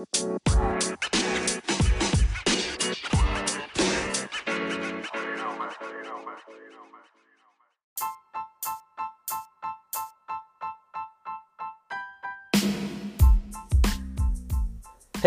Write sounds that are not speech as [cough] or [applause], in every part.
Hey,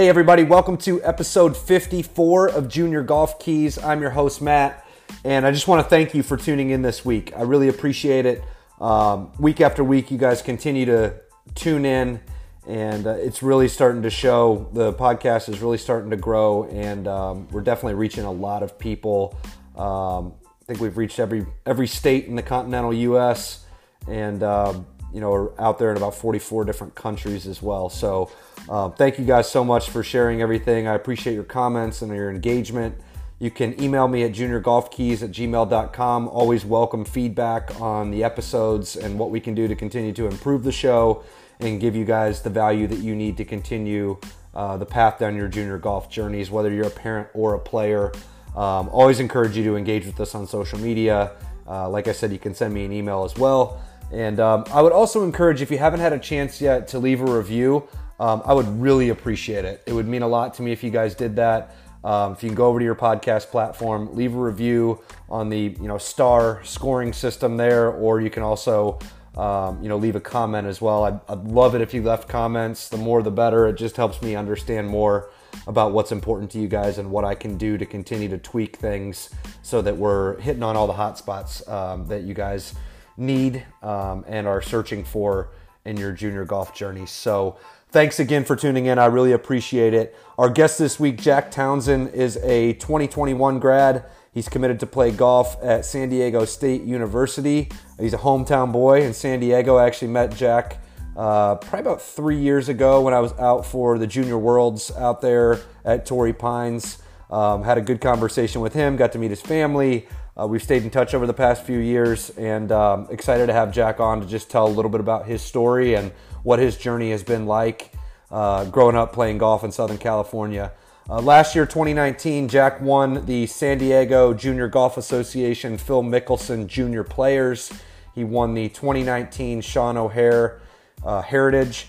everybody, welcome to episode 54 of Junior Golf Keys. I'm your host, Matt, and I just want to thank you for tuning in this week. I really appreciate it. Um, week after week, you guys continue to tune in, and uh, it's really starting to show. The podcast is really starting to grow, and um, we're definitely reaching a lot of people. Um, I think we've reached every every state in the continental U.S. and um, you know are out there in about 44 different countries as well. So uh, thank you guys so much for sharing everything. I appreciate your comments and your engagement. You can email me at juniorgolfkeys at gmail.com. Always welcome feedback on the episodes and what we can do to continue to improve the show and give you guys the value that you need to continue uh, the path down your junior golf journeys, whether you're a parent or a player. Um, always encourage you to engage with us on social media. Uh, like I said, you can send me an email as well. And um, I would also encourage, if you haven't had a chance yet to leave a review, um, I would really appreciate it. It would mean a lot to me if you guys did that. Um, if you can go over to your podcast platform, leave a review on the you know star scoring system there, or you can also um, you know leave a comment as well. I'd, I'd, love it if you left comments. The more, the better. It just helps me understand more about what's important to you guys and what I can do to continue to tweak things so that we're hitting on all the hot spots um, that you guys need um, and are searching for in your junior golf journey. So, thanks again for tuning in. I really appreciate it. Our guest this week, Jack Townsend, is a 2021 grad. He's committed to play golf at San Diego State University. He's a hometown boy in San Diego. I actually met Jack uh, probably about three years ago when I was out for the Junior Worlds out there at Torrey Pines. Um, had a good conversation with him, got to meet his family. Uh, we've stayed in touch over the past few years and um, excited to have Jack on to just tell a little bit about his story and what his journey has been like uh, growing up playing golf in Southern California. Uh, last year, 2019, Jack won the San Diego Junior Golf Association Phil Mickelson Junior Players. He won the 2019 Sean O'Hair uh, Heritage.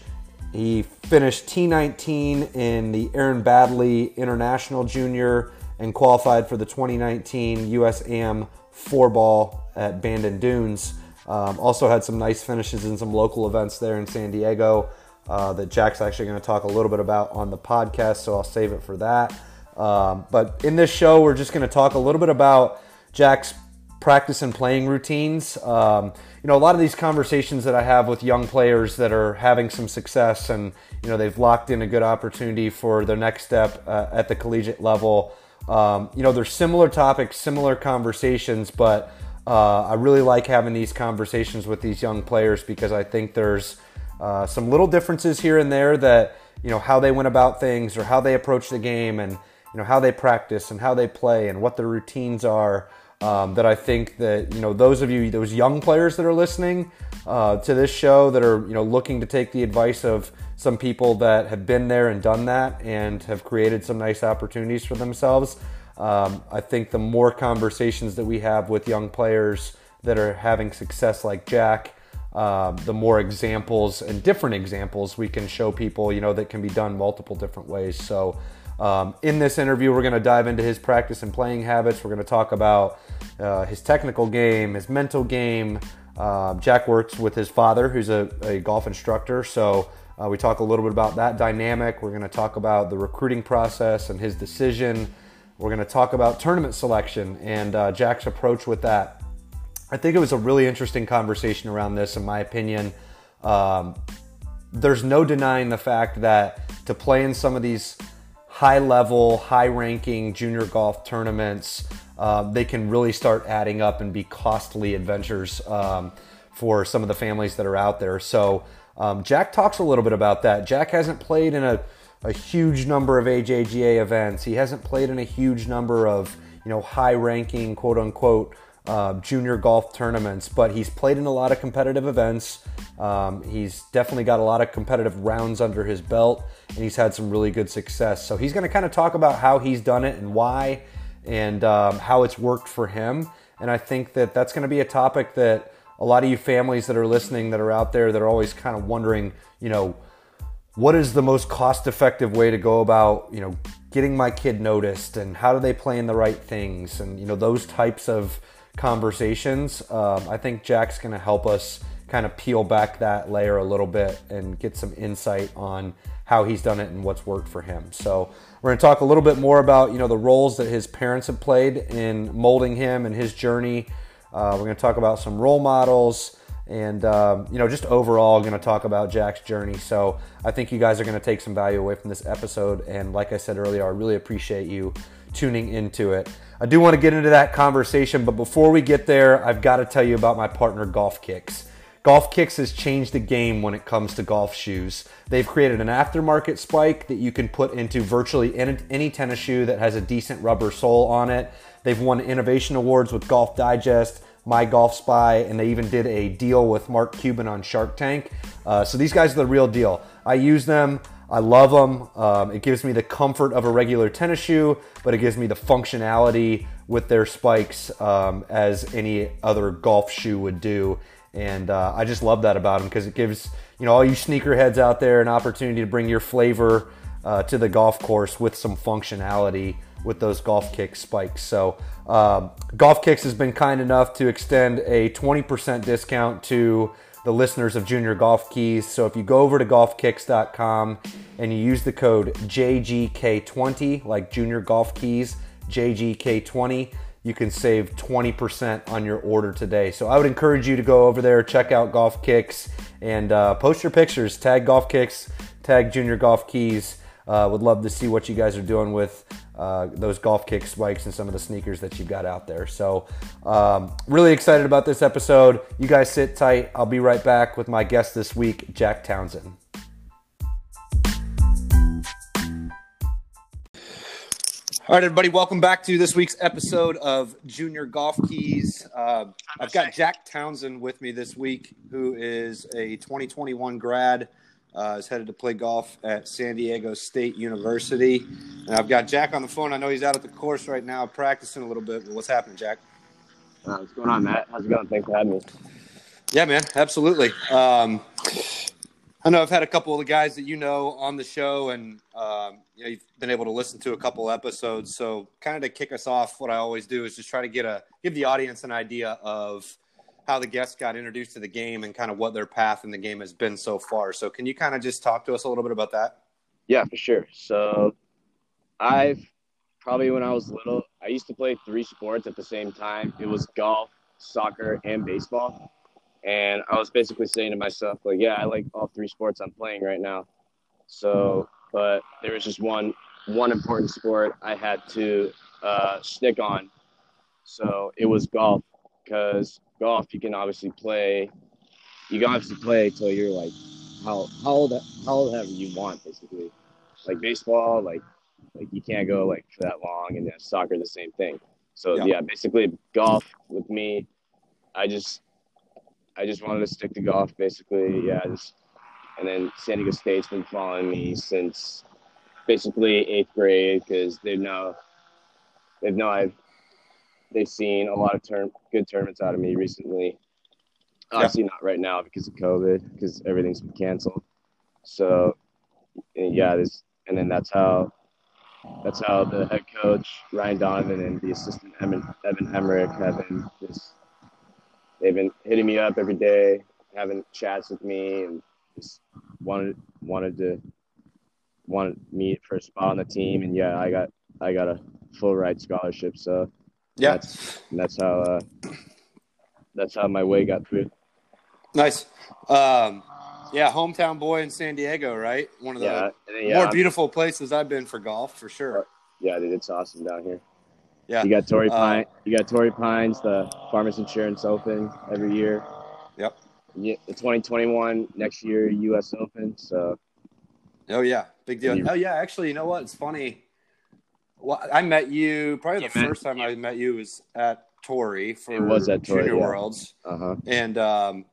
He finished T19 in the Aaron Baddeley International Junior and qualified for the 2019 USAM four ball at Bandon Dunes. Um, also had some nice finishes in some local events there in San Diego uh, that Jack's actually going to talk a little bit about on the podcast, so I'll save it for that. Um, but in this show, we're just going to talk a little bit about Jack's practice and playing routines. Um, you know, a lot of these conversations that I have with young players that are having some success and, you know, they've locked in a good opportunity for their next step uh, at the collegiate level. Um, you know, they're similar topics, similar conversations, but uh, I really like having these conversations with these young players because I think there's uh, some little differences here and there that, you know, how they went about things or how they approach the game and, you know, how they practice and how they play and what their routines are. Um, that I think that you know those of you those young players that are listening uh, to this show that are you know looking to take the advice of some people that have been there and done that and have created some nice opportunities for themselves. Um, I think the more conversations that we have with young players that are having success like Jack, uh, the more examples and different examples we can show people, you know, that can be done multiple different ways. So, um, in this interview, we're going to dive into his practice and playing habits. We're going to talk about uh, his technical game, his mental game. Uh, Jack works with his father, who's a, a golf instructor. So, uh, we talk a little bit about that dynamic. We're going to talk about the recruiting process and his decision. We're going to talk about tournament selection and uh, Jack's approach with that. I think it was a really interesting conversation around this, in my opinion. Um, there's no denying the fact that to play in some of these high level, high ranking junior golf tournaments, uh, they can really start adding up and be costly adventures um, for some of the families that are out there. So, um, Jack talks a little bit about that. Jack hasn't played in a, a huge number of AJGA events. He hasn't played in a huge number of you know high-ranking quote unquote uh, junior golf tournaments, but he's played in a lot of competitive events. Um, he's definitely got a lot of competitive rounds under his belt, and he's had some really good success. So he's going to kind of talk about how he's done it and why, and um, how it's worked for him. And I think that that's going to be a topic that a lot of you families that are listening that are out there that are always kind of wondering, you know, what is the most cost-effective way to go about, you know, getting my kid noticed, and how do they play in the right things, and you know, those types of conversations. Um, I think Jack's going to help us kind of peel back that layer a little bit and get some insight on how he's done it and what's worked for him. So we're going to talk a little bit more about you know the roles that his parents have played in molding him and his journey. Uh, we're going to talk about some role models and um, you know just overall going to talk about Jack's journey. So I think you guys are going to take some value away from this episode. And like I said earlier, I really appreciate you tuning into it. I do want to get into that conversation, but before we get there, I've got to tell you about my partner Golf Kicks. Golf Kicks has changed the game when it comes to golf shoes. They've created an aftermarket spike that you can put into virtually any tennis shoe that has a decent rubber sole on it. They've won innovation awards with Golf Digest, My Golf Spy, and they even did a deal with Mark Cuban on Shark Tank. Uh, so these guys are the real deal. I use them. I love them. Um, it gives me the comfort of a regular tennis shoe, but it gives me the functionality with their spikes um, as any other golf shoe would do and uh, I just love that about them because it gives you know all you sneakerheads out there an opportunity to bring your flavor uh, to the golf course with some functionality with those golf kick spikes. So um, Golf Kicks has been kind enough to extend a 20% discount to the listeners of Junior Golf Keys. So if you go over to golfkicks.com and you use the code JGK20, like Junior Golf Keys, JGK20, you can save 20% on your order today. So I would encourage you to go over there, check out Golf Kicks, and uh, post your pictures. Tag Golf Kicks, tag Junior Golf Keys. Uh, would love to see what you guys are doing with uh, those golf kick spikes and some of the sneakers that you've got out there. So, um, really excited about this episode. You guys sit tight. I'll be right back with my guest this week, Jack Townsend. All right, everybody, welcome back to this week's episode of Junior Golf Keys. Uh, I've got Jack Townsend with me this week, who is a 2021 grad, uh, is headed to play golf at San Diego State University. And I've got Jack on the phone. I know he's out at the course right now, practicing a little bit. But what's happening, Jack? Uh, what's going on, Matt? How's it going? Thanks for having me. Yeah, man, absolutely. Um, I know I've had a couple of the guys that you know on the show, and um, you know, you've been able to listen to a couple episodes. So, kind of to kick us off, what I always do is just try to get a give the audience an idea of how the guests got introduced to the game and kind of what their path in the game has been so far. So, can you kind of just talk to us a little bit about that? Yeah, for sure. So, I've probably when I was little, I used to play three sports at the same time. It was golf, soccer, and baseball. And I was basically saying to myself, like, yeah, I like all three sports I'm playing right now. So, but there was just one one important sport I had to uh, stick on. So it was golf, because golf you can obviously play. You can obviously play till you're like how how old how old ever you want, basically. Like baseball, like like you can't go like for that long, and then soccer the same thing. So yeah, yeah basically golf with me. I just I just wanted to stick to golf, basically. Yeah, just, and then San Diego State's been following me since basically eighth grade because they know they know I've they've seen a lot of term good tournaments out of me recently. Obviously, not right now because of COVID, because everything's been canceled. So, yeah, this and then that's how that's how the head coach Ryan Donovan and the assistant Evan, Evan Hemrick have been just they've been hitting me up every day, having chats with me, and just wanted wanted to wanted me for a spot on the team. And yeah, I got I got a full ride scholarship. So yeah, that's that's how uh, that's how my way got through. Nice. Um, yeah, hometown boy in San Diego, right? One of the yeah, yeah, more beautiful places I've been for golf, for sure. Yeah, dude, it's awesome down here. Yeah. You got Torrey uh, you got Torrey Pines, the Farmers Insurance Open every year. Yep. Yeah, the 2021 next year U.S. Open. So. Oh yeah, big deal. Oh yeah, actually, you know what? It's funny. Well, I met you probably the first time I met you was at Torrey for it was at Torrey, Junior yeah. Worlds. Uh-huh. And um,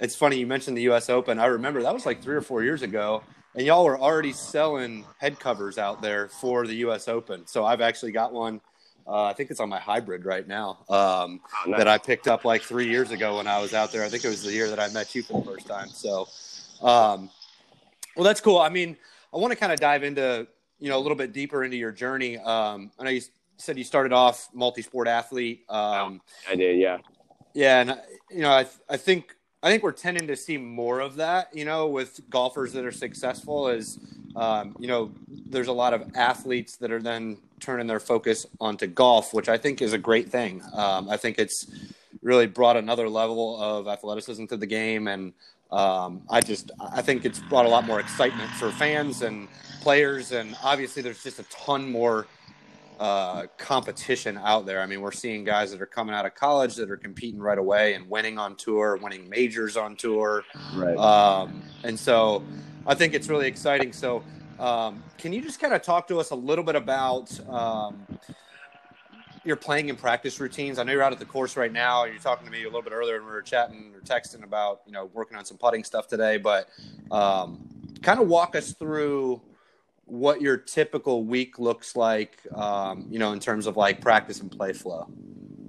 it's funny you mentioned the U.S. Open. I remember that was like three or four years ago, and y'all were already selling head covers out there for the U.S. Open. So I've actually got one uh, I think it's on my hybrid right now um, oh, nice. that I picked up like three years ago when I was out there. I think it was the year that I met you for the first time. So, um, Well, that's cool. I mean, I want to kind of dive into you know a little bit deeper into your journey. Um, I know you said you started off multi-sport athlete. Um, I did, yeah. Yeah, and you know, I I think I think we're tending to see more of that. You know, with golfers that are successful, is um, you know, there's a lot of athletes that are then turning their focus onto golf, which I think is a great thing. Um, I think it's really brought another level of athleticism to the game, and um, I just I think it's brought a lot more excitement for fans and players, and obviously there's just a ton more uh, competition out there. I mean, we're seeing guys that are coming out of college that are competing right away and winning on tour, winning majors on tour. Right. Um, and so I think it's really exciting. So, um, can you just kind of talk to us a little bit about um, your playing and practice routines? I know you're out at the course right now. You're talking to me a little bit earlier and we were chatting or texting about, you know, working on some putting stuff today, but um, kind of walk us through what your typical week looks like, um, you know, in terms of like practice and play flow.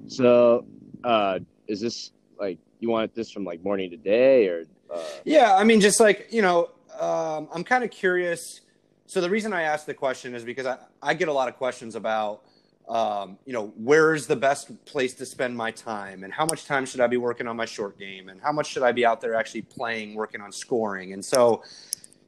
So, uh, is this like you want this from like morning to day or? Uh... Yeah, I mean, just like you know, um, I'm kind of curious. So the reason I asked the question is because I, I get a lot of questions about, um, you know, where is the best place to spend my time, and how much time should I be working on my short game, and how much should I be out there actually playing, working on scoring, and so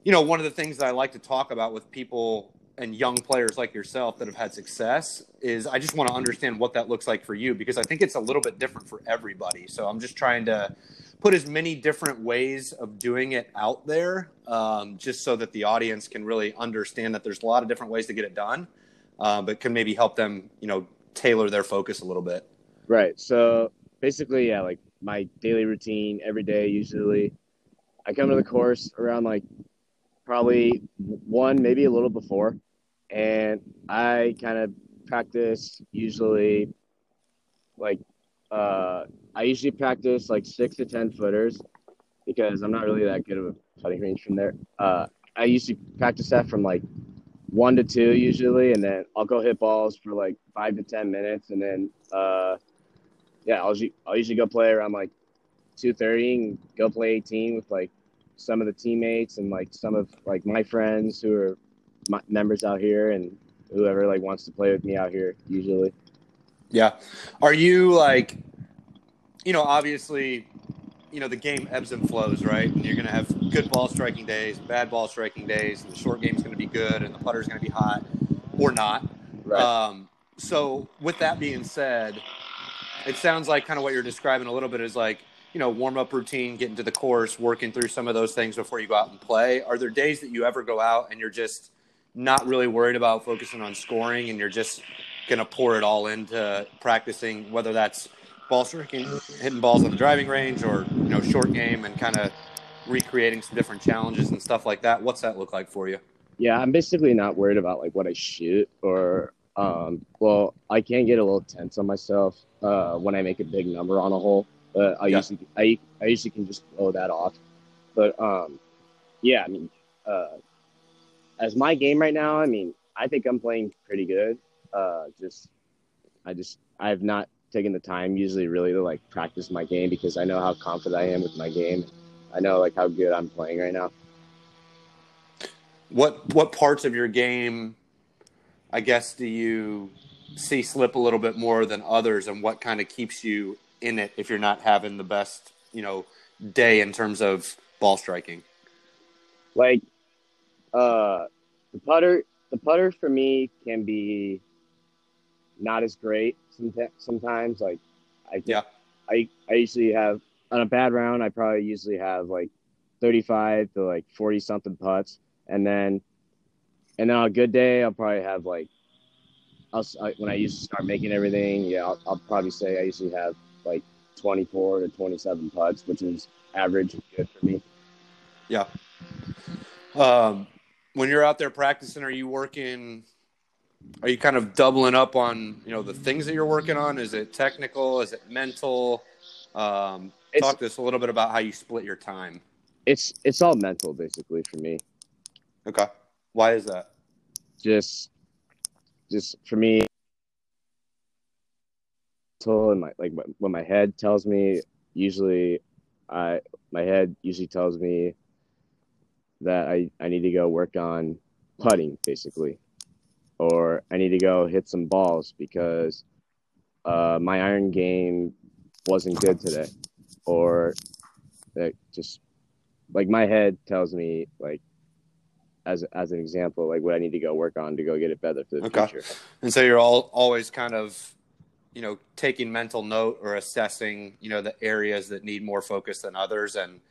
you know, one of the things that I like to talk about with people and young players like yourself that have had success is I just want to understand what that looks like for you because I think it's a little bit different for everybody. So I'm just trying to put as many different ways of doing it out there, um, just so that the audience can really understand that there's a lot of different ways to get it done, uh, but can maybe help them, you know, tailor their focus a little bit. Right. So basically, yeah, like my daily routine every day. Usually, I come to the course around like probably one, maybe a little before. And I kind of practice usually like, uh, I usually practice like six to 10 footers because I'm not really that good of a putting range from there. Uh, I usually practice that from like one to two usually, and then I'll go hit balls for like five to 10 minutes. And then, uh, yeah, I'll, I'll usually go play around like 2.30 and go play 18 with like some of the teammates and like some of like my friends who are my members out here and whoever like wants to play with me out here usually. Yeah. Are you like you know, obviously, you know, the game ebbs and flows, right? And you're going to have good ball striking days, bad ball striking days, and the short game's going to be good and the putter's going to be hot or not. Right. Um, so with that being said, it sounds like kind of what you're describing a little bit is like you know, warm up routine, getting to the course, working through some of those things before you go out and play? Are there days that you ever go out and you're just not really worried about focusing on scoring and you're just going to pour it all into practicing, whether that's ball striking, hitting balls on the driving range or, you know, short game and kind of recreating some different challenges and stuff like that? What's that look like for you? Yeah, I'm basically not worried about like what I shoot or um, well, I can get a little tense on myself uh, when I make a big number on a hole. But I yeah. usually I I usually can just blow that off. But um, yeah, I mean, uh, as my game right now, I mean, I think I'm playing pretty good. Uh, just I just I have not taken the time usually really to like practice my game because I know how confident I am with my game. I know like how good I'm playing right now. What what parts of your game, I guess, do you see slip a little bit more than others, and what kind of keeps you in it if you're not having the best, you know, day in terms of ball striking? Like, uh, the putter, the putter for me can be not as great sometimes. Like, I yeah, I I usually have on a bad round. I probably usually have like thirty-five to like forty something putts, and then and then on a good day, I'll probably have like I'll, I, when I used to start making everything, yeah, I'll, I'll, probably say I usually have like 24 to 27 putts, which is average and good for me. Yeah. Um, when you're out there practicing, are you working? Are you kind of doubling up on you know the things that you're working on? Is it technical? Is it mental? Um, talk to us a little bit about how you split your time. It's it's all mental basically for me. Okay. Why is that? Just just for me and my like what my head tells me usually i my head usually tells me that I, I need to go work on putting basically, or I need to go hit some balls because uh, my iron game wasn't good today, or that just like my head tells me like as as an example like what I need to go work on to go get it better for the Okay. future. And so you're all always kind of, you know, taking mental note or assessing, you know, the areas that need more focus than others. And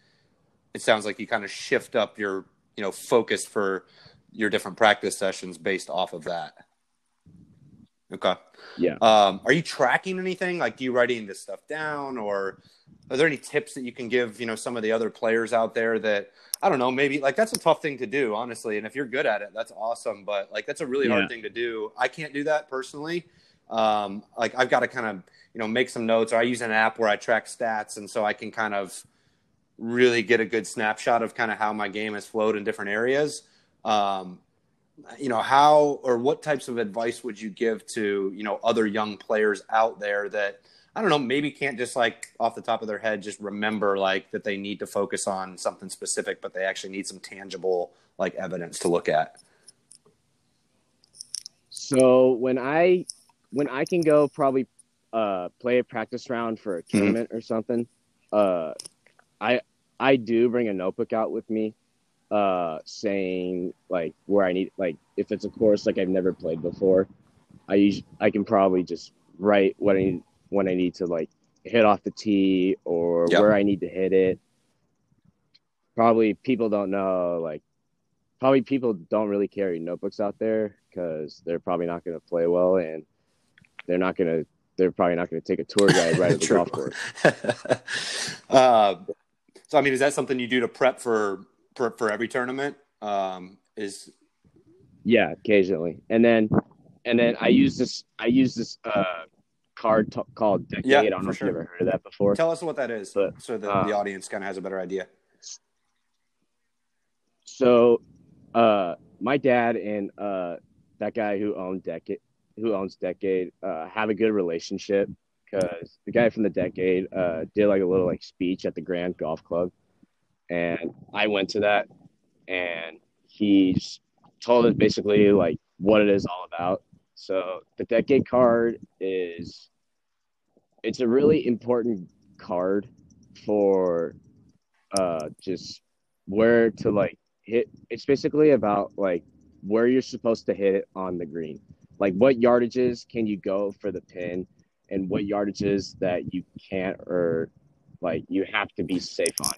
it sounds like you kind of shift up your, you know, focus for your different practice sessions based off of that. Okay. Yeah. Um, are you tracking anything? Like, do you writing this stuff down, or are there any tips that you can give? You know, some of the other players out there that I don't know. Maybe like that's a tough thing to do, honestly. And if you're good at it, that's awesome. But like that's a really Yeah. hard thing to do. I can't do that personally. Um, like I've got to kind of you know make some notes, or I use an app where I track stats, and so I can kind of really get a good snapshot of kind of how my game has flowed in different areas. Um, you know how or what types of advice would you give to you know other young players out there that i don't know maybe can't just like off the top of their head just remember like that they need to focus on something specific but they actually need some tangible like evidence to look at So when I when I can go probably uh, play a practice round for a tournament or something, uh, I I do bring a notebook out with me, uh, saying like where I need like if it's a course like I've never played before, I us- I can probably just write what I need when I need to like hit off the tee or Yep. where I need to hit it. Probably people don't know like probably people don't really carry notebooks out there because they're probably not going to play well and they're not going to they're probably not going to take a tour guide right at the [laughs] golf course. [laughs] Uh, so i mean is that something you do to prep for for, for every tournament? Um, is yeah occasionally. And then and then i use this i use this uh card t- called decade. Yeah, i don't know if sure. you ever heard of that before. Tell us what that is But, so that uh, the audience kind of has a better idea. So uh my dad and uh that guy who owned decade who owns decade uh have a good relationship because the guy from the decade uh did like a little like speech at the grand golf club. And i went to that and he's told us basically like what it is all about. So the decade card is it's a really important card for uh just where to like hit it's basically about like where you're supposed to hit it on the green like what yardages can you go for the pin and what yardages that you can't or like you have to be safe on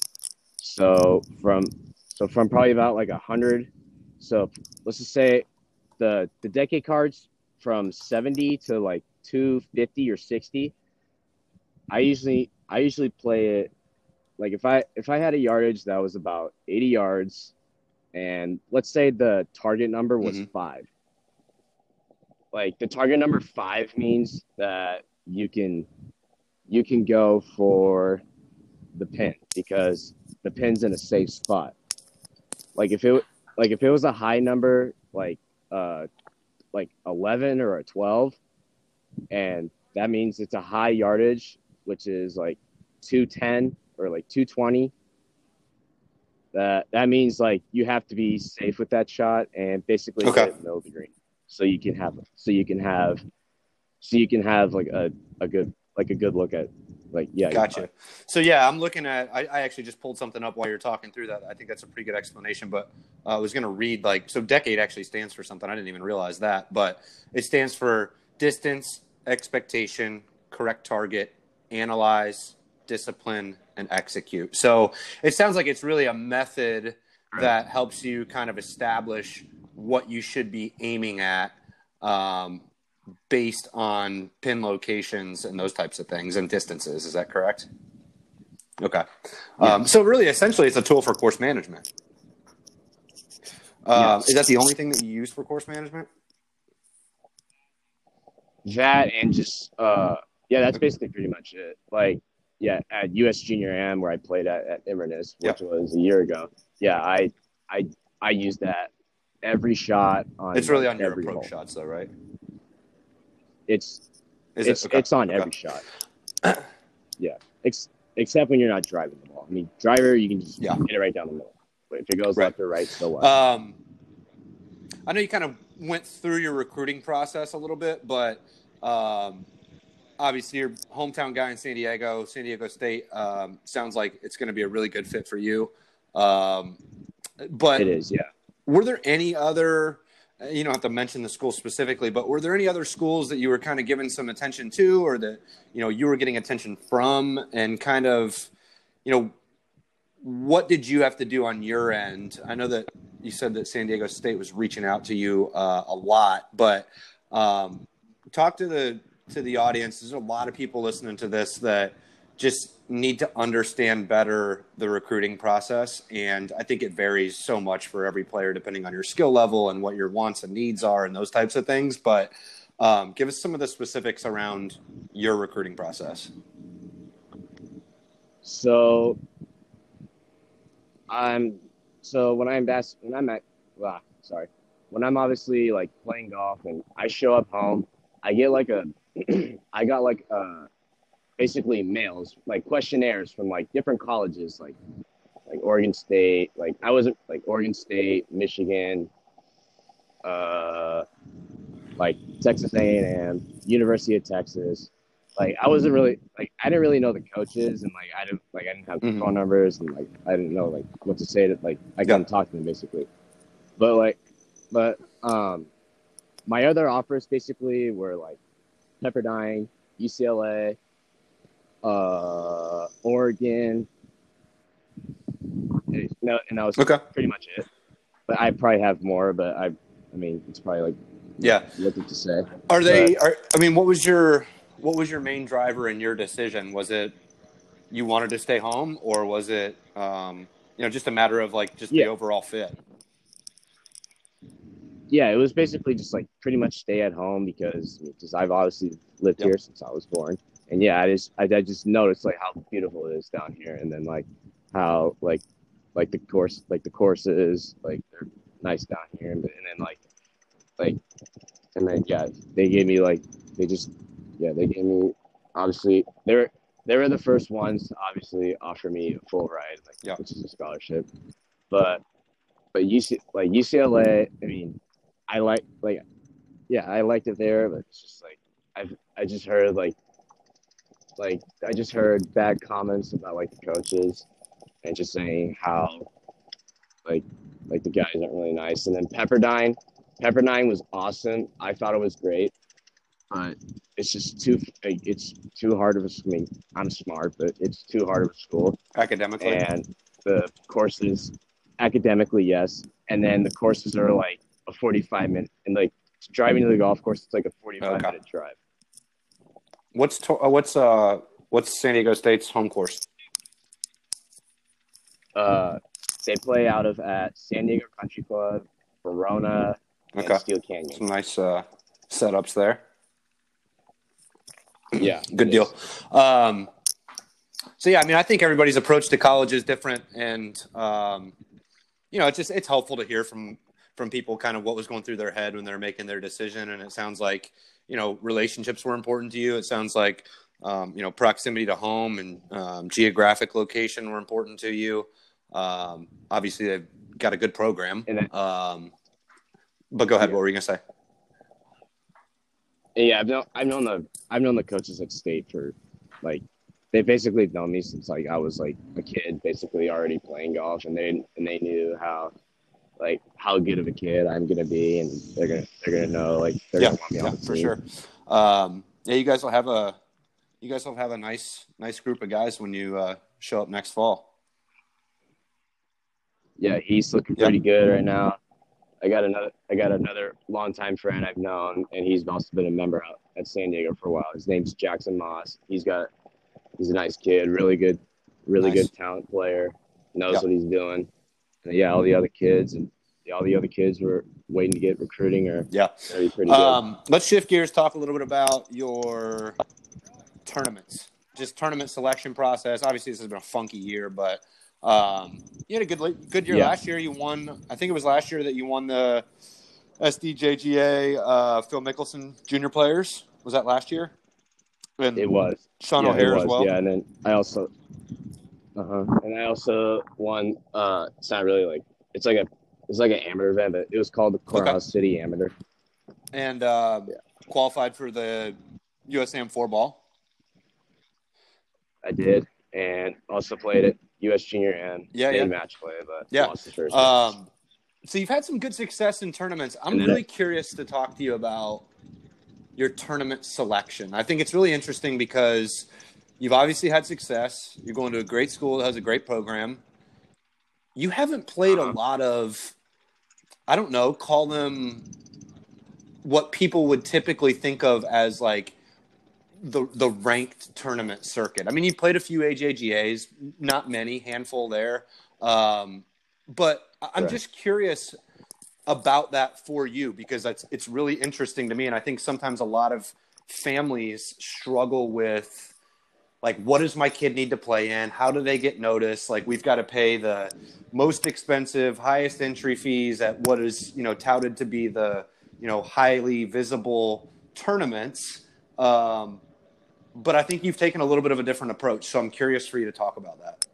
so from so from probably about like a hundred so let's just say the the decade cards from 70 to like 250 or 60 i usually i usually play it like if i if i had a yardage that was about 80 yards and let's say the target number was Mhm. five like the target number five means that you can you can go for the pin because the pin's in a safe spot like if it like if it was a high number like uh like 11 or a 12 and that means it's a high yardage which is like 210 or like 220 that that means like you have to be safe with that shot and basically Okay. hit it middle of the green so you can have so you can have so you can have like a, a good like a good look at like yeah Gotcha. So yeah, I'm looking at. I, I actually just pulled something up while you're talking through that. I think that's a pretty good explanation. But uh, I was going to read like so. Decade actually stands for something. I didn't even realize that, but it stands for distance, expectation, correct target, analyze, discipline, and execute. So it sounds like it's really a method that helps you kind of establish what you should be aiming at. Um, based on pin locations and those types of things and distances. Is that correct? Okay. Um, so really, essentially, it's a tool for course management. Uh, Yes. Is that the only thing that you use for course management? that and just uh yeah that's basically pretty much it like yeah at us junior am where i played at, at inverness which was a year ago yeah i i i used that every shot on It's really on your every approach hole. shots, though, right? it's Is it's it? Okay. it's on Okay. every shot [clears throat] yeah ex- except when you're not driving the ball i mean driver you can just Yeah. hit it right down the middle But If it goes Right. left or right, so what? Um, I know you kind of went through your recruiting process a little bit, but um, obviously your hometown guy in San Diego, San Diego State, um, sounds like it's going to be a really good fit for you. Um, but it is, yeah. Were there any other? You don't have to mention the school specifically, but were there any other schools that you were kind of giving some attention to, or that you know you were getting attention from, and kind of, you know, what did you have to do on your end? I know that you said that San Diego State was reaching out to you uh, a lot, but um, talk to the to the audience. There's a lot of people listening to this that just need to understand better the recruiting process, and I think it varies so much for every player depending on your skill level and what your wants and needs are, and those types of things. But um, give us some of the specifics around your recruiting process. So I'm so when I'm bas- when I'm at ah, sorry. When I'm obviously like playing golf and I show up home, I get like a [clears throat] I got like uh basically mails, like questionnaires from like different colleges like like Oregon State, like I wasn't like Oregon State, Michigan, uh like Texas A&M, University of Texas, like I wasn't really like I didn't really know the coaches and like I didn't like I didn't have Mhm. phone numbers and like I didn't know like what to say to like I couldn't talk to them basically. But like but um my other offers basically were like Pepperdine, UCLA, uh Oregon. No, and that was Okay. pretty much it. But I probably have more, but I I mean it's probably like Yeah. what to say. Are they? Are, I mean, what was your what was your main driver in your decision? Was it you wanted to stay home, or was it um, you know just a matter of like just the overall fit? yeah, it was basically just like pretty much stay at home because because I've obviously lived Yep. here since I was born, and yeah, I just I, I just noticed like how beautiful it is down here, and then like how like like the course like the courses like they're nice down here, and, and then like like and then yeah, they gave me like they just yeah they gave me obviously they were they were the first ones to obviously offer me a full ride like Yeah. which is a scholarship, but but UC like UCLA I mean I like like yeah, I liked it there, but it's just like I've I just heard like like I just heard bad comments about like the coaches and just saying how like like the guys aren't really nice. And then Pepperdine, Pepperdine was awesome. I thought it was great, but it's just too it's too hard of a. I mean, I'm smart, but it's too hard of a school Academically, and the courses academically yes and then the courses are like a 45 minute and like driving to the golf course it's like a 45 Okay. minute drive what's to, uh, what's uh what's San Diego State's home course? uh they play out of at san diego country club Barona and Okay, Steele Canyon some nice uh, setups there. yeah [clears throat] Good deal. Um, so yeah, I mean, I think everybody's approach to college is different, and um, you know, it's just it's helpful to hear from from people kind of what was going through their head when they're making their decision. And it sounds like you know relationships were important to you. It sounds like um, you know proximity to home and um, geographic location were important to you. Um, obviously, they've got a good program. Um, but go ahead. Yeah. What were you gonna say? yeah i've known i've known the i've known the coaches at state for like they basically known me since like i was like a kid basically already playing golf and they and they knew how like how good of a kid i'm gonna be and they're gonna they're gonna know like they're yeah, gonna want me yeah, on the for team. sure. Um, yeah, you guys will have a you guys will have a nice nice group of guys when you uh, show up next fall. yeah, he's looking Yeah. pretty good right now. I got another I got another longtime friend I've known, and he's also been a member out at San Diego for a while. His name's Jackson Moss. He's got he's a nice kid, really good, really Nice. good talent player, knows what he's doing. And yeah, all the other kids and all the other kids were waiting to get recruiting or Yeah. pretty good. Um, let's shift gears. Talk a little bit about your tournaments, just tournament selection process. Obviously, this has been a funky year, but um, you had a good good year Yeah. last year. You won. I think it was last year that you won the SDJGA uh, Phil Mickelson Junior Players. Was that last year? And it was Sean yeah, O'Hair was, as well. Yeah, and then I also Uh huh. And I also won. Uh, it's not really like it's like a it's like an amateur event, but it was called the Courthouse City Amateur. And uh, qualified for the USAM four ball. I did, and also played at US Junior and Yeah, yeah. match play, but Yeah. lost the first. Um, so you've had some good success in tournaments. I'm And really curious to talk to you about your tournament selection. I think it's really interesting because you've obviously had success. You're going to a great school that has a great program. You haven't played a Uh-huh. lot of, I don't know, call them what people would typically think of as like the the ranked tournament circuit. I mean, you played a few AJGAs, not many, handful there. Um, but I'm Right. just curious about that for you because that's it's really interesting to me, and I think sometimes a lot of families struggle with like what does my kid need to play in? How do they get noticed? Like we've got to pay the most expensive highest entry fees at what is you know touted to be the you know highly visible tournaments. Um, but i think you've taken a little bit of a different approach so i'm curious for you to talk about that.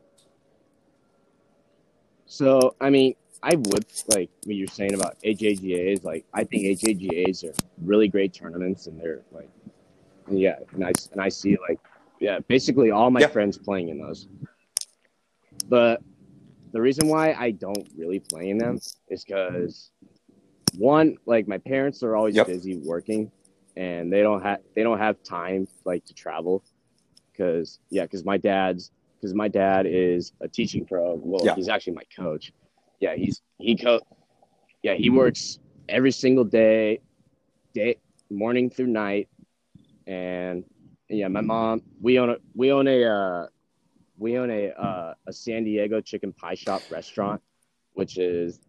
So I mean, I would like what you're saying about AJGAs. Like, I think AJGAs are really great tournaments, and they're like, yeah, and I and I see like, yeah, basically all my Yeah. friends playing in those. But the reason why I don't really play in them is because one, like my parents are always Yep. busy working, and they don't have they don't have time like to travel. Because yeah, because my dad's because my dad is a teaching pro. Well, Yeah. he's actually my coach. Yeah, he's he co. Yeah, he works every single day, day morning through night, and yeah, my mom. We own a we own a uh, we own a uh, a San Diego chicken pie shop restaurant, which is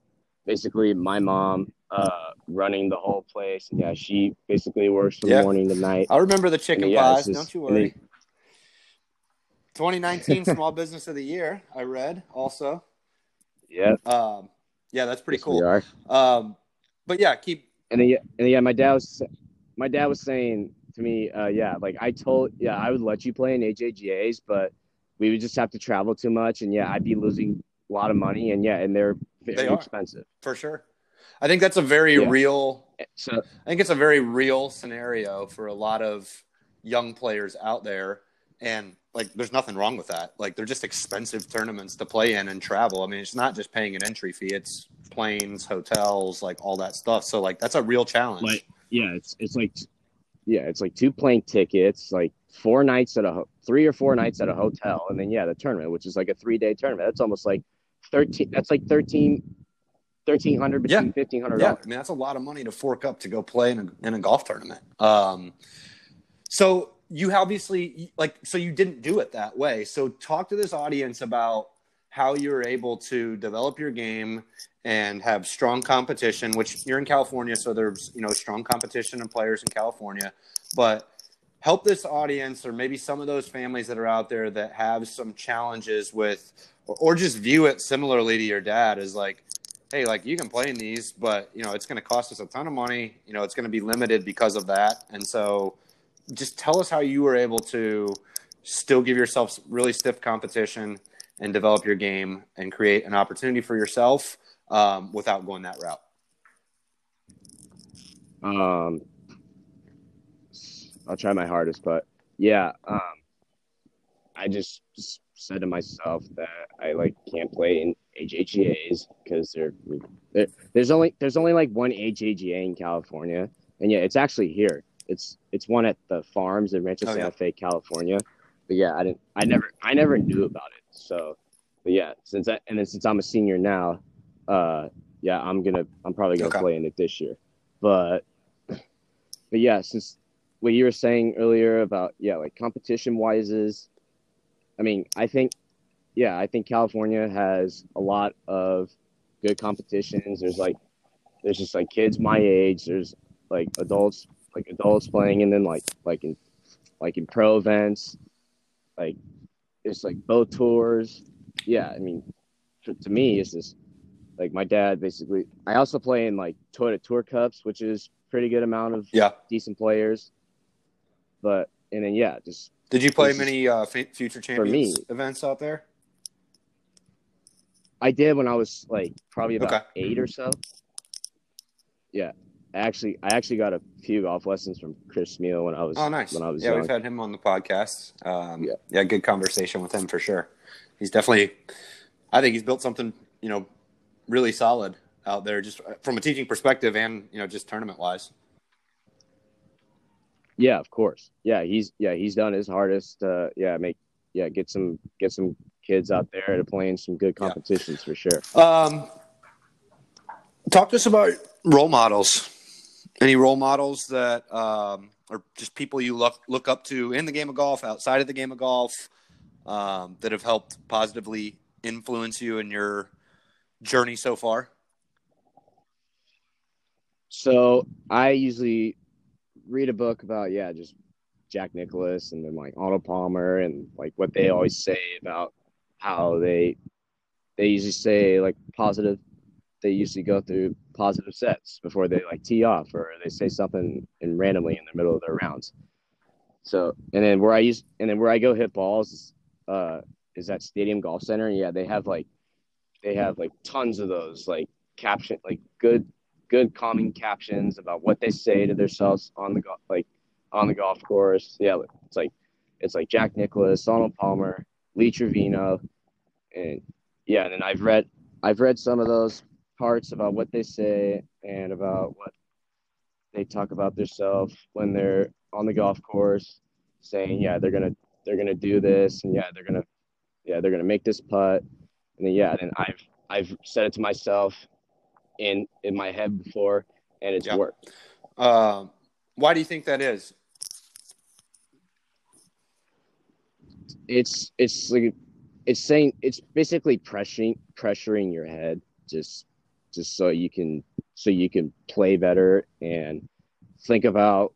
basically my mom uh, running the whole place. Yeah, she basically works from Yeah. morning to night. i remember the chicken Yeah, pies it's don't you worry they- 2019 small business of the year i read also Yeah, um, yeah that's pretty yes, cool um, but yeah keep and then yeah, and then, yeah, my dad was my dad was saying to me, uh, yeah, like I told, yeah, I would let you play in AJGAs, but we would just have to travel too much, and yeah, I'd be losing a lot of money, and yeah, and they're very They are. expensive. for sure i think that's a very Yeah. real So I think it's a very real scenario for a lot of young players out there. And like, there's nothing wrong with that. Like, they're just expensive tournaments to play in and travel. I mean, it's not just paying an entry fee, it's planes, hotels, like all that stuff. So, like, that's a real challenge. like yeah, it's it's like yeah, it's like two plane tickets, like four nights at a ho- three or four nights at a hotel, and then yeah, the tournament, which is like a three day tournament. That's almost like thirteen. That's like thirteen. Thirteen hundred Yeah. between fifteen hundred yeah. I mean, that's a lot of money to fork up to go play in a, in a golf tournament. Um, so, you obviously, like, so you didn't do it that way. So, talk to this audience about how you're able to develop your game and have strong competition which you're in california so there's you know strong competition and players in california. But help this audience or maybe some of those families that are out there that have some challenges with or, or just view it similarly to your dad as like hey like you can play in these but you know it's going to cost us a ton of money. You know it's going to be limited because of that. And so just tell us how you were able to still give yourself really stiff competition and develop your game and create an opportunity for yourself um, without going that route. Um, I'll try my hardest, but yeah, um, I just, said to myself that I like can't play in AJGAs because they're, there. There's only there's only like one AJGA in California, and yeah, it's actually here. It's it's one at the farms in Rancho Oh, yeah. Santa Fe, California. But yeah, I didn't. I never. I never knew about it. So, but yeah, since I and then since I'm a senior now, uh, yeah, I'm gonna. I'm probably gonna Okay. play in it this year. But, but yeah, since what you were saying earlier about yeah, like competition wise is, I mean, I think, yeah, I think California has a lot of good competitions. There's like, there's just like kids my age. There's like adults, like adults playing, and then like like in like in pro events, like it's like boat tours. Yeah, I mean, to, to me, it's just like my dad basically. I also play in like Toyota Tour Cups, which is pretty good amount of Yeah. decent players. But and then yeah, just Did you play many uh, future me. events out there? I did when I was like probably about Okay. eight or so. Yeah, actually, I actually got a few golf lessons from Chris Meal when I was Oh, nice. when I was yeah, young. we've had him on the podcast. Um, Yeah. yeah, good conversation with him for sure. He's definitely, I think he's built something, you know, really solid out there, just from a teaching perspective and you know, just tournament wise. Yeah, of course. Yeah, he's yeah he's done his hardest. Uh, yeah, make yeah get some get some kids out there to play in some good Yeah. competitions for sure. Um, talk to us about role models. Any role models that, um, or just people you look look up to in the game of golf, outside of the game of golf, um, that have helped positively influence you in your journey so far. So I usually read a book about yeah just Jack Nicklaus and then like Arnold Palmer and like what they always say about how they they usually say like positive they usually go through positive sets before they like tee off or they say something and randomly in the middle of their rounds. So and then where I use and then where I go hit balls uh is at Stadium Golf Center. Yeah, they have like they have like tons of those like caption like good good calming captions about what they say to themselves on the golf like on the golf course. Yeah, it's like it's like Jack Nicklaus, Arnold Palmer, Lee Trevino, and yeah, and then I've read I've read some of those parts about what they say and about what they talk about themselves when they're on the golf course, saying yeah they're gonna they're gonna do this and yeah they're gonna yeah they're gonna make this putt and then yeah then I've I've said it to myself in in my head before and it's Yeah. worked. Um, why do you think that is? it's it's like it's saying it's basically pressuring pressuring your head just just so you can so you can play better and think about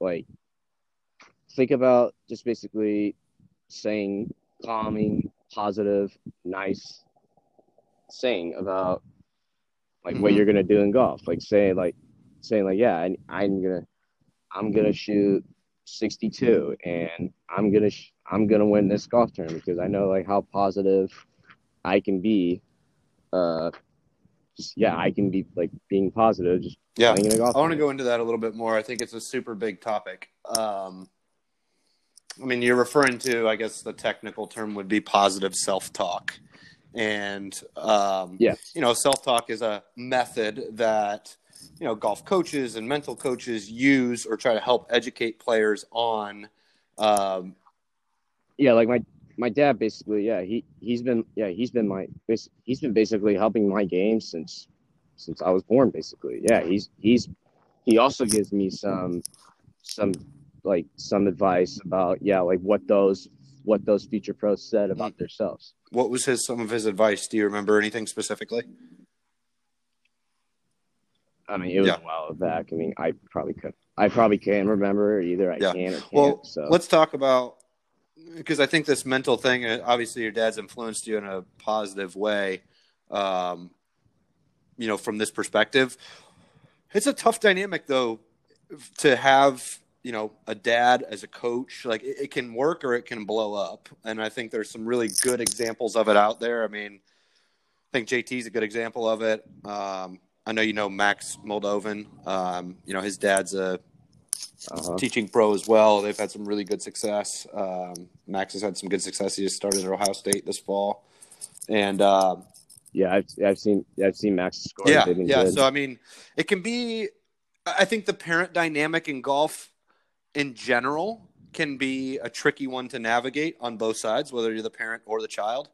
like think about just basically saying calming positive nice saying about like what Mhm. you're gonna do in golf like saying like saying like yeah I, i'm gonna i'm gonna shoot 62 and i'm gonna sh- i'm gonna win this golf tournament because i know like how positive i can be uh yeah i can be like being positive just Yeah, playing in a golf I want to go into that a little bit more. I think it's a super big topic. Um, I mean, you're referring to, I guess the technical term would be positive self talk. And, um, Yeah. you know, self talk is a method that, you know, golf coaches and mental coaches use or try to help educate players on. Um, yeah like my my dad basically yeah he he's been yeah he's been my he's been basically helping my game since since i was born basically yeah he's he's he also gives me some some like some advice about yeah like what those what those future pros said about themselves what was his some of his advice? Do you remember anything specifically? i mean it was Yeah. a while back i mean i probably could i probably can't remember either i Yeah. can or can't Well, so let's talk about because I think this mental thing. uh, Obviously, your dad's influenced you in a positive way. Um, you know, from this perspective, it's a tough dynamic though to have. You know, a dad as a coach, like it, it can work or it can blow up, and I think there's some really good examples of it out there. I mean, I think JT's a good example of it. Um, I know you know Max Moldovan. Um, you know, his dad's a uh-huh. teaching pro as well. They've had some really good success. Um, Max has had some good success. He just started at Ohio State this fall, and um, yeah I've, I've seen i've seen max score yeah, yeah. good. So I mean, it can be. I think the parent dynamic in golf, in general, can be a tricky one to navigate on both sides, whether you're the parent or the child.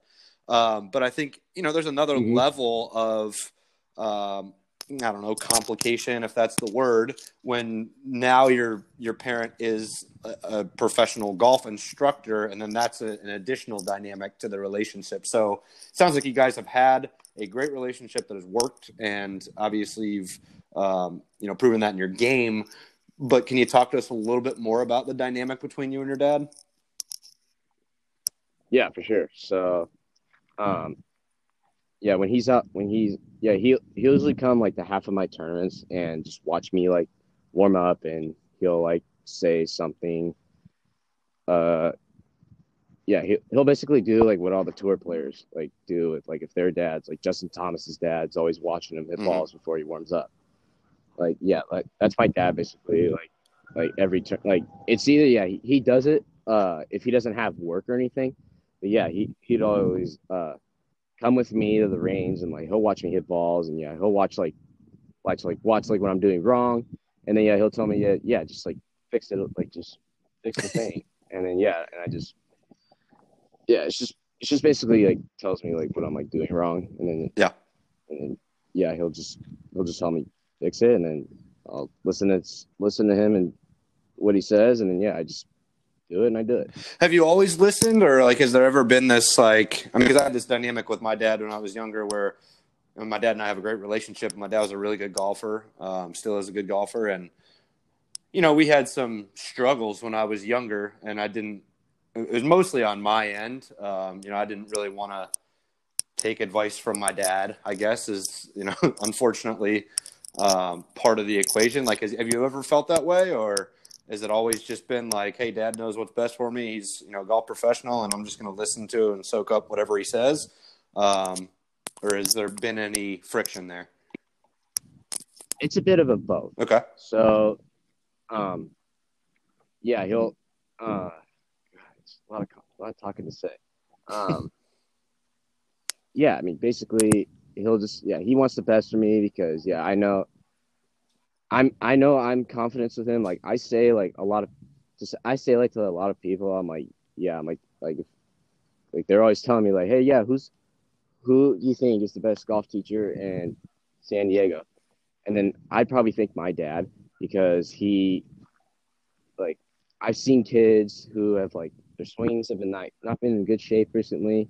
Um, but I think you know there's another Mhm. level of um, I don't know complication, if that's the word, when now your your parent is a, a professional golf instructor, and then that's a, an additional dynamic to the relationship. So sounds like you guys have had a great relationship that has worked, and obviously you've um, you know proven that in your game. But can you talk to us a little bit more about the dynamic between you and your dad? Yeah, for sure. So, um, yeah, when he's up, when he's yeah, he he'll usually come like to half of my tournaments and just watch me like warm up, and he'll like say something, uh, yeah, he, he'll basically do like what all the tour players like do with like if their dads, like Justin Thomas's dad's always watching him hit Mhm. balls before he warms up. Like yeah, like that's my dad basically. Like like every turn, like it's either yeah he, he does it uh if he doesn't have work or anything, but yeah he he'd always uh come with me to the range and like he'll watch me hit balls and yeah he'll watch like watch like watch like what I'm doing wrong. And then yeah he'll tell me yeah yeah just like fix it like just fix the thing. [laughs] And then yeah and I just yeah it's just it's just basically like tells me like what I'm like doing wrong. And then Yeah. and then yeah he'll just he'll just tell me fix it. And then I'll listen to listen to him and what he says. And then yeah I just do it and I do it Have you always listened, or like, has there ever been this like? I mean, because I had this dynamic with my dad when I was younger, where my dad and I have a great relationship. My dad was a really good golfer, um, still is a good golfer, and you know, we had some struggles when I was younger, and I didn't. It was mostly on my end. Um, you know, I didn't really want to take advice from my dad. I guess is you know, [laughs] unfortunately, um, part of the equation. Like, has, have you ever felt that way, or? Has it always just been like, hey, dad knows what's best for me? He's, you know, a golf professional and I'm just going to listen to and soak up whatever he says? Um, or has there been any friction there? it's a bit of a both Okay. So, um, yeah, he'll. Uh, it's a lot of a lot of talking to say. Um, [laughs] yeah, I mean, basically, he'll just yeah, he wants the best for me because yeah, I know. I'm I know I'm confident with him. Like I say, like a lot of, just I say like to a lot of people, I'm like, yeah, I'm like like, like they're always telling me like, hey, yeah, who's, who do you think is the best golf teacher in San Diego? And then I'd probably think my dad because he like I've seen kids who have like their swings have been not, not been in good shape recently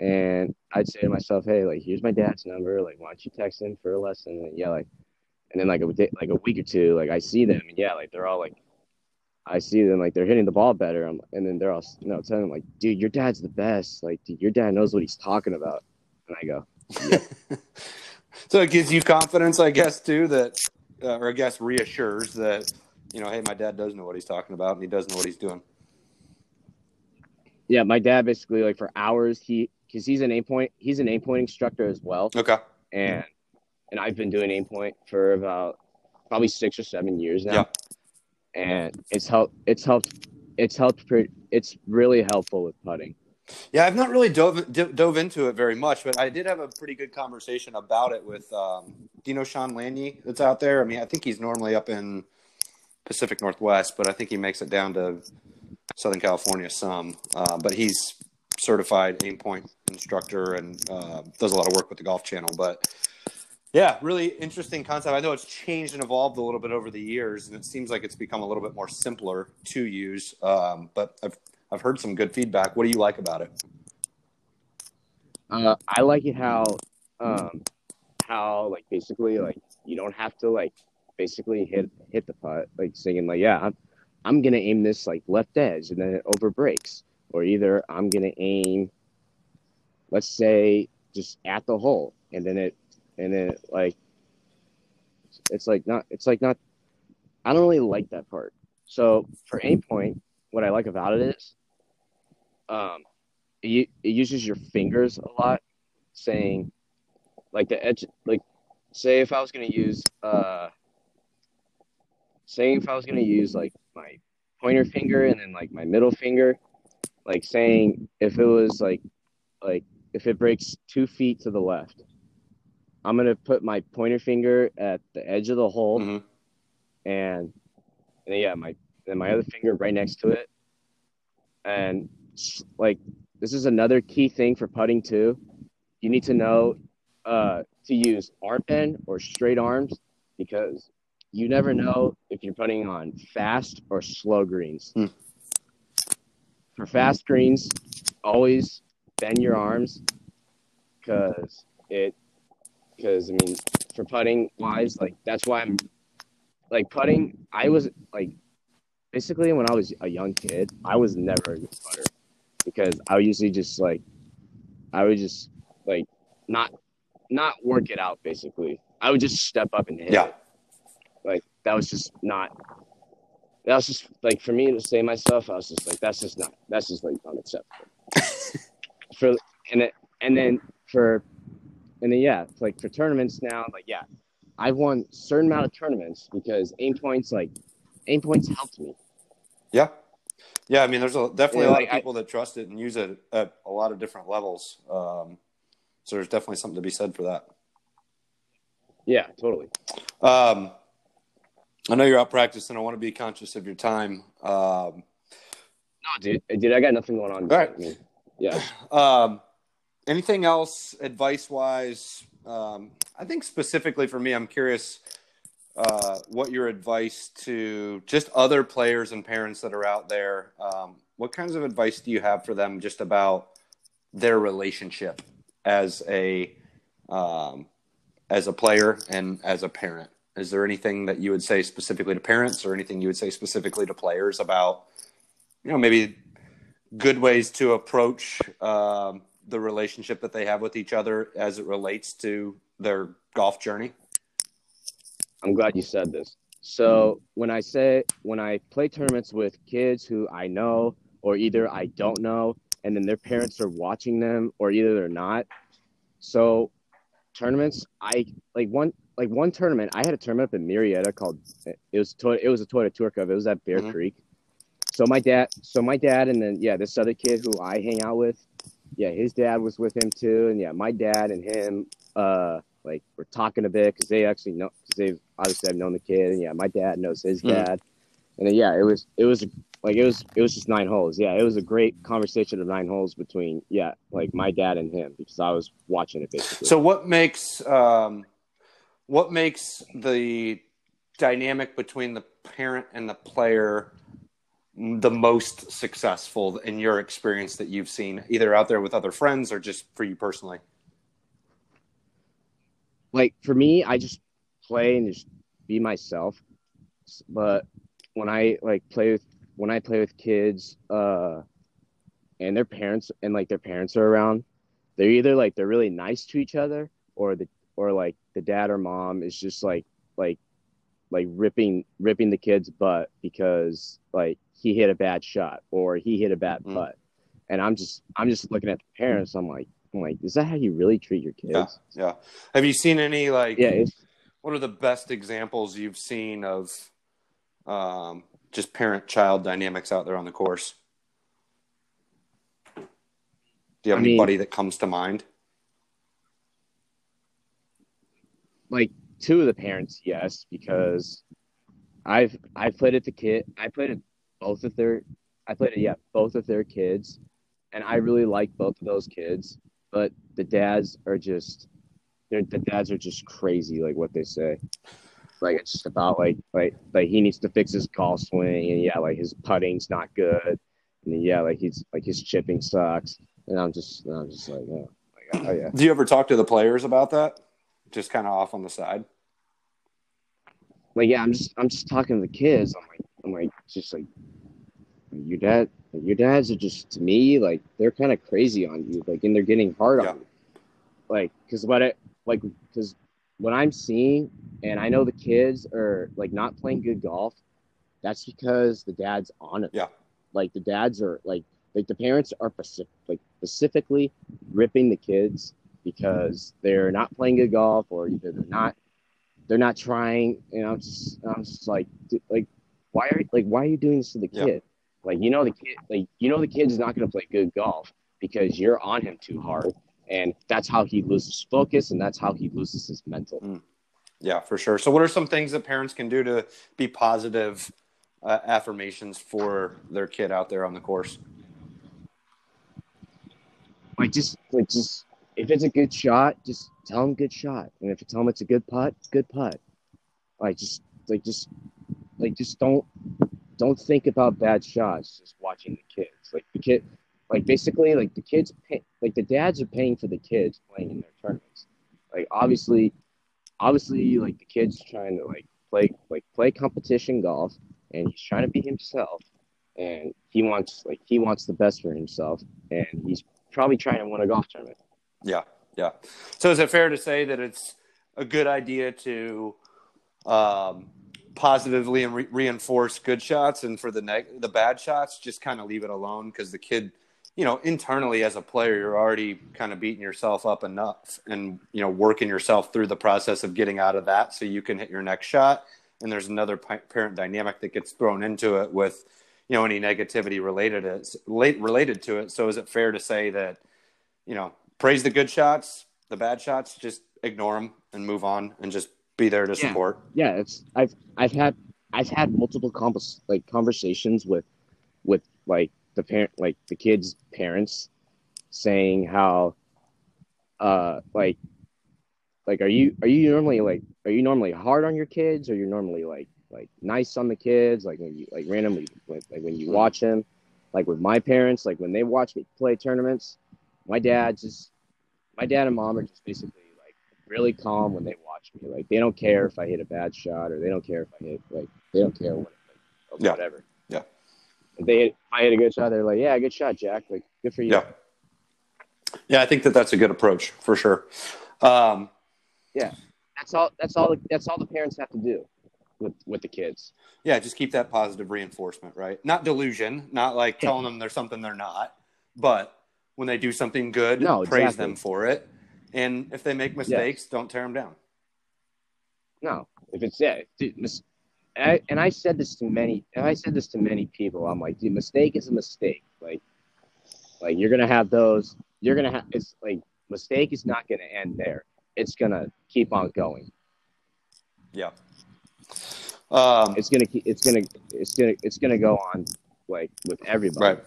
and I'd say to myself, Hey, like here's my dad's number, like why don't you text him for a lesson? And yeah, like and then like a day, like a week or two, like I see them and yeah, like they're all like I see them like they're hitting the ball better. I'm, and then they're all you know telling them like, dude, your dad's the best. Like, dude, your dad knows what he's talking about. And I go, [laughs] so it gives you confidence, I guess, too, that, uh, or I guess reassures that, you know, hey, my dad does know what he's talking about and he does know what he's doing. yeah, my dad basically like for hours he because he's an aim point he's an aim point instructor as well, Okay. and and I've been doing aim point for about probably six or seven years now, and it's helped it's helped it's helped pre- it's really helpful with putting. Yeah, I've not really dove d- dove into it very much, but I did have a pretty good conversation about it with um, know Sean Lanier that's out there. I mean, I think he's normally up in Pacific Northwest, but I think he makes it down to Southern California some. Uh, but he's certified aim point instructor and uh, does a lot of work with the Golf Channel. But yeah, really interesting concept. I know it's changed and evolved a little bit over the years, and it seems like it's become a little bit more simpler to use. Um, but I've I've heard some good feedback. What do you like about it? Uh, I like it how um how like basically like you don't have to like basically hit hit the putt like singing like yeah I'm I'm gonna aim this like left edge and then it over breaks or either I'm gonna aim let's say just at the hole and then it and then like it's like not it's like not I don't really like that part. So for aim point what I like about it is um it, it uses your fingers a lot saying like the edge like say if I was gonna use uh saying if I was gonna use like my pointer finger and then like my middle finger like saying if it was like like if it breaks two feet to the left I'm gonna put my pointer finger at the edge of the hole Mhm. and and yeah my then my other finger right next to it and like this is another key thing for putting too you need to know uh, to use arm bend or straight arms because you never know if you're putting on fast or slow greens. Hmm. For fast greens, always bend your arms because it because I mean for putting wise like that's why I'm like putting I was like basically when I was a young kid I was never a good putter because I would usually just like I would just like not not work it out basically. I would just step up and hit Yeah. it. Like that was just not that was just like for me to say myself. I was just like, that's just not. That's just like unacceptable. [laughs] for and then and then for and then yeah, like for tournaments now, like yeah, I've won certain amount of tournaments because aim points like aim points helped me. Yeah. Yeah, I mean, there's a, definitely Yeah, a lot like, of people that trust it and use it at a lot of different levels. Um, so there's definitely something to be said for that. Yeah, totally. Um, I know you're out practicing. I want to be conscious of your time. Um, No, dude, dude, I got nothing going on. All right. I mean, yeah. um, anything else advice wise? Um, I think specifically for me, I'm curious uh, what your advice to just other players and parents that are out there. Um, what kinds of advice do you have for them just about their relationship as a um, as a player and as a parent? Is there anything that you would say specifically to parents, or anything you would say specifically to players about, you know, maybe good ways to approach um, the relationship that they have with each other as it relates to their golf journey? I'm glad you said this. So when I say when I play tournaments with kids who I know or either I don't know, and then their parents are watching them, or either they're not. So tournaments, I like one like one tournament. I had a tournament up in Murrieta called it was Toy- it was a Toyota Tour Cup. It was at Bear Mhm. Creek. So my dad, so my dad, and then yeah, this other kid who I hang out with, yeah, his dad was with him too, and yeah, my dad and him, uh, like we're talking a bit because they actually know because they've obviously I've known the kid, and yeah, my dad knows his Hmm. dad, and then yeah, it was it was like it was it was just nine holes. Yeah, it was a great conversation of nine holes between yeah, like my dad and him because I was watching it basically. So, what makes um, what makes the dynamic between the parent and the player the most successful in your experience that you've seen, either out there with other friends or just for you personally? like for me, I just play and just be myself. But when I like play with when I play with kids, uh, and their parents and like their parents are around, they're either like they're really nice to each other, or the or like the dad or mom is just like like like ripping ripping the kid's butt because like he hit a bad shot or he hit a bad Mhm. putt, and I'm just I'm just looking at the parents. I'm like I'm like, is that how you really treat your kids? Yeah, yeah. Have you seen any like? yeah What are the best examples you've seen of um, just parent-child dynamics out there on the course? Do you have I mean- anybody that comes to mind? like two of the parents, yes, because I've I played at the kid I played at both of their I played it, yeah both of their kids, and I really like both of those kids, but the dads are just they're, the dads are just crazy like what they say. Like it's just about like like like he needs to fix his golf swing and yeah like his putting's not good and yeah like he's like his chipping sucks and I'm just I'm just like oh, like, oh yeah Do you ever talk to the players about that? Just kind of off on the side. like yeah, I'm just I'm just talking to the kids. I'm like I'm like just like your dad your dads are just to me like they're kind of crazy on you like and they're getting hard Yeah. on you like because what it like because what I'm seeing and I know the kids are like not playing good golf. That's because the dads on it. Yeah. Like the dads are like like the parents are specific, like specifically ripping the kids because they're not playing good golf or either they're not they're not trying. And I'm just I'm just like like why are like why are you doing this to the kid? Like you know the kid like you know the kid's not going to play good golf because you're on him too hard, and that's how he loses focus and that's how he loses his mental. Yeah, for sure. So, what are some things that parents can do to be positive uh, affirmations for their kid out there on the course? Like just like just if it's a good shot, just tell him good shot, and if you tell him it's a good putt, good putt. Like just like just like just don't don't think about bad shots. Just watching the kids, like the kid, like basically like the kids pay, like the dads are paying for the kids playing in their tournaments. Like obviously, obviously like the kid's trying to like play like play competition golf, and he's trying to be himself, and he wants like he wants the best for himself, and he's probably trying to win a golf tournament. Yeah, yeah. So, is it fair to say that it's a good idea to um, positively and re- reinforce good shots, and for the neg- the bad shots, just kind of leave it alone because the kid, you know, internally as a player, you're already kind of beating yourself up enough, and you know, working yourself through the process of getting out of that so you can hit your next shot. And there's another parent dynamic that gets thrown into it with, you know, any negativity related it related to it. So is it fair to say that, you know, praise the good shots, the bad shots, just ignore them and move on and just be there to Yeah. support. Yeah, it's I've I've had I've had multiple convers like conversations with with like the parent like the kids' parents saying how uh like like are you are you normally like are you normally hard on your kids or you're normally like like nice on the kids like when you like randomly like, like when you watch them like with my parents like when they watch me play tournaments my dad just my dad and mom are just basically like really calm when they watch me like they don't care if i hit a bad shot or they don't care if i hit like they don't care what like, Yeah. whatever Yeah. if they hit, if i hit a good shot they're like yeah good shot jack like good for you Yeah. Yeah, I think that that's a good approach for sure. Um, yeah, that's all that's all that's all the parents have to do with with the kids yeah, just keep that positive reinforcement, right? Not delusion, not like [laughs] telling them they're something they're not, but when they do something good, No, praise exactly. them for it. And if they make mistakes, don't tear them down. No, if it's yeah, dude, mis- and I, and I said this to many, and I said this to many people. I'm like, dude, mistake is a mistake. Like, like you're gonna have those. You're gonna have. It's like mistake is not gonna end there. It's gonna keep on going. Yeah. Um, It's gonna keep. It's gonna. It's gonna. It's gonna go on like with everybody, right.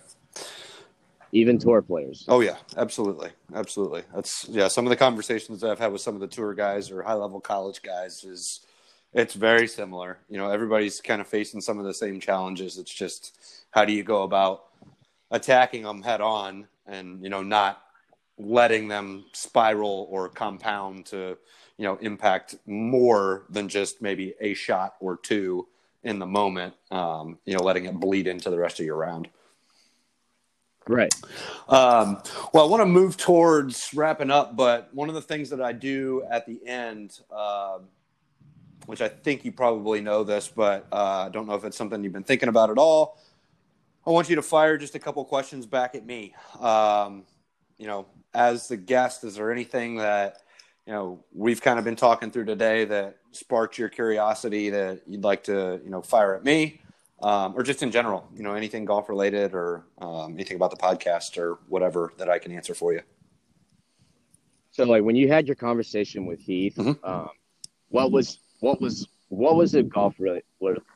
Even tour players. Oh yeah, absolutely, absolutely. That's yeah. Some of the conversations that I've had with some of the tour guys or high level college guys is it's very similar. You know, everybody's kind of facing some of the same challenges. It's just how do you go about attacking them head on and you know not letting them spiral or compound to you know impact more than just maybe a shot or two in the moment. Um, you know, letting it bleed into the rest of your round. Right. Um, well, I want to move towards wrapping up, but one of the things that I do at the end, um, which I think you probably know this, but uh, I don't know if it's something you've been thinking about at all. I want you to fire just a couple questions back at me. Um, you know, as the guest, is there anything that you know we've kind of been talking through today that sparked your curiosity that you'd like to you know fire at me? Um, or just in general, you know, anything golf related or um, anything about the podcast or whatever that I can answer for you. So like when you had your conversation with Heath, Mhm. um, what was what was what was it golf re-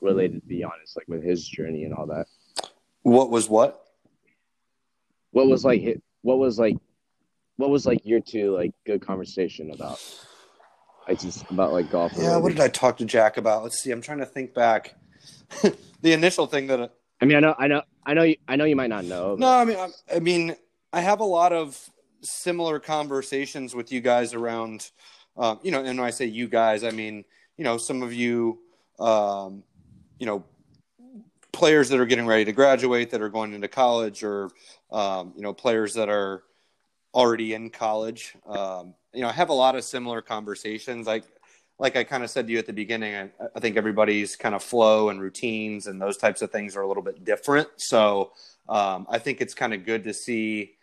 related? To be honest, like with his journey and all that. What was what? What was like what was like what was like your two like good conversation about? I just about like golf. Yeah, what did I talk to Jack about? Let's see. I'm trying to think back. [laughs] the initial thing that I mean, I know, I know, I know, you, I know you might not know. no, I mean, I, I mean, I have a lot of similar conversations with you guys around, um, you know, and when I say you guys, I mean, you know, some of you, um, you know, players that are getting ready to graduate that are going into college or, um, you know, players that are already in college. Um, you know, I have a lot of similar conversations. Like, like I kind of said to you at the beginning, I, I think everybody's kind of flow and routines and those types of things are a little bit different. So um, I think it's kind of good to see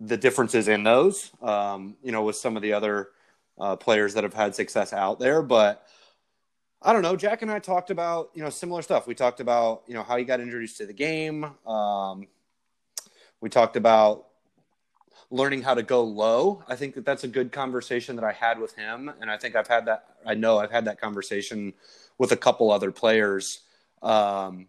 the differences in those, um, you know, with some of the other uh, players that have had success out there. But I don't know. Jack and I talked about, you know, similar stuff. We talked about, you know, how he got introduced to the game. Um, we talked about learning how to go low. I think that that's a good conversation that I had with him, and I think I've had that. I know I've had that conversation with a couple other players. Um,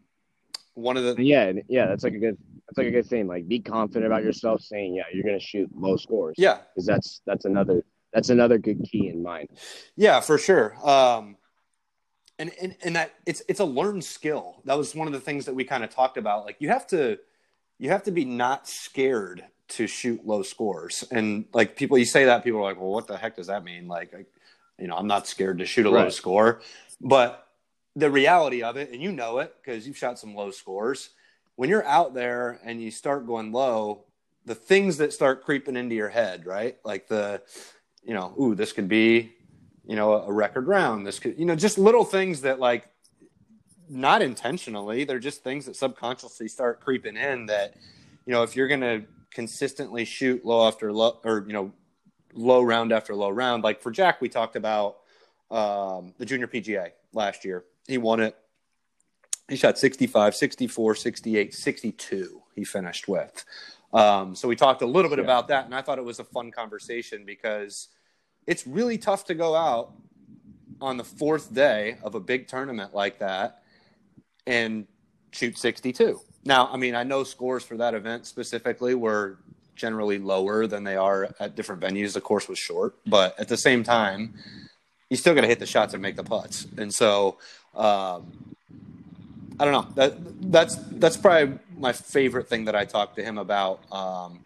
one of the Yeah, yeah, that's like a good, that's like a good thing. Like, be confident about yourself, saying, yeah, you're gonna shoot low scores. yeah, because that's that's another that's another good key in mind. yeah, for sure. Um, and, and and that it's it's a learned skill. That was one of the things that we kind of talked about. Like you have to you have to be not scared to shoot low scores. And like people, you say that people are like, well, what the heck does that mean? Like, I, you know, I'm not scared to shoot a low score, but the reality of it, and you know it because you've shot some low scores. When you're out there and you start going low, the things that start creeping into your head, right? Like the, you know, ooh, this could be, you know, a record round. This could, you know, just little things that like not intentionally. They're just things that subconsciously start creeping in that, you know, if you're going to consistently shoot low after low or, you know, low round after low round, like for Jack, we talked about um, the junior PGA last year. He won it. He shot 65, 64, 68, 62, he finished with. Um, so we talked a little bit yeah. about that, and I thought it was a fun conversation because it's really tough to go out on the fourth day of a big tournament like that and shoot 62. Now, I mean, I know scores for that event specifically were generally lower than they are at different venues. The course was short, but at the same time, you still got to hit the shots and make the putts. And so, um, I don't know. That that's that's probably my favorite thing that I talked to him about um,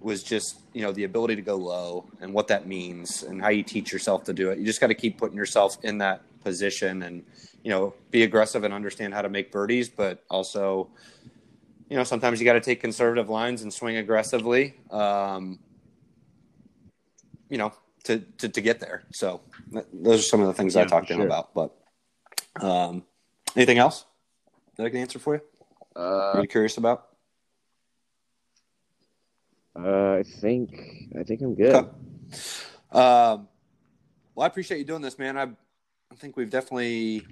was just you know the ability to go low and what that means and how you teach yourself to do it. You just got to keep putting yourself in that position and you know be aggressive and understand how to make birdies, but also you know sometimes you got to take conservative lines and swing aggressively. Um, you know to, to, to get there. So those are some of the things yeah, I talked to him about. But um, anything else that I can answer for you? Uh, Are you curious about? Uh, I think I think I'm good. Okay. Um, well, I appreciate you doing this, man. I I think we've definitely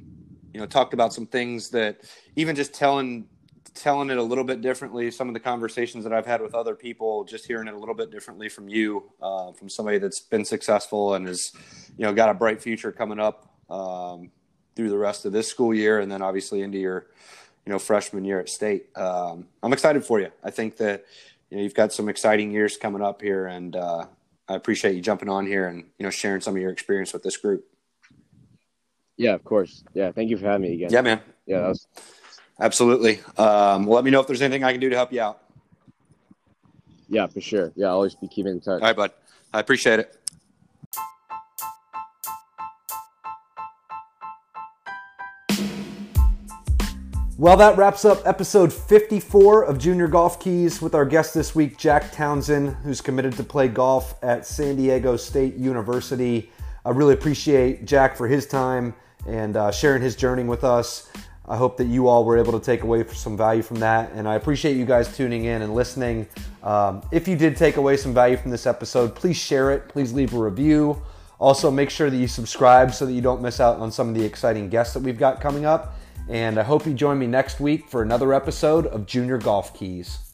you know talked about some things that even just telling telling it a little bit differently. Some of the conversations that I've had with other people, just hearing it a little bit differently from you, uh, from somebody that's been successful and has, you know, got a bright future coming up um, through the rest of this school year, and then obviously into your, you know, freshman year at state. Um, I'm excited for you. I think that you know you've got some exciting years coming up here, and uh, I appreciate you jumping on here and you know sharing some of your experience with this group. Yeah, of course. Yeah, thank you for having me again. Yeah, man. Yeah, that was Absolutely. Um, well, let me know if there's anything I can do to help you out. Yeah, for sure. Yeah, I'll always be keeping in touch. All right, bud. I appreciate it. Well, that wraps up episode 54 of Junior Golf Keys with our guest this week, Jack Townsend, who's committed to play golf at San Diego State University. I really appreciate Jack for his time and uh, sharing his journey with us. I hope that you all were able to take away some value from that. And I appreciate you guys tuning in and listening. Um, if you did take away some value from this episode, please share it. Please leave a review. Also, make sure that you subscribe so that you don't miss out on some of the exciting guests that we've got coming up. And I hope you join me next week for another episode of Junior Golf Keys.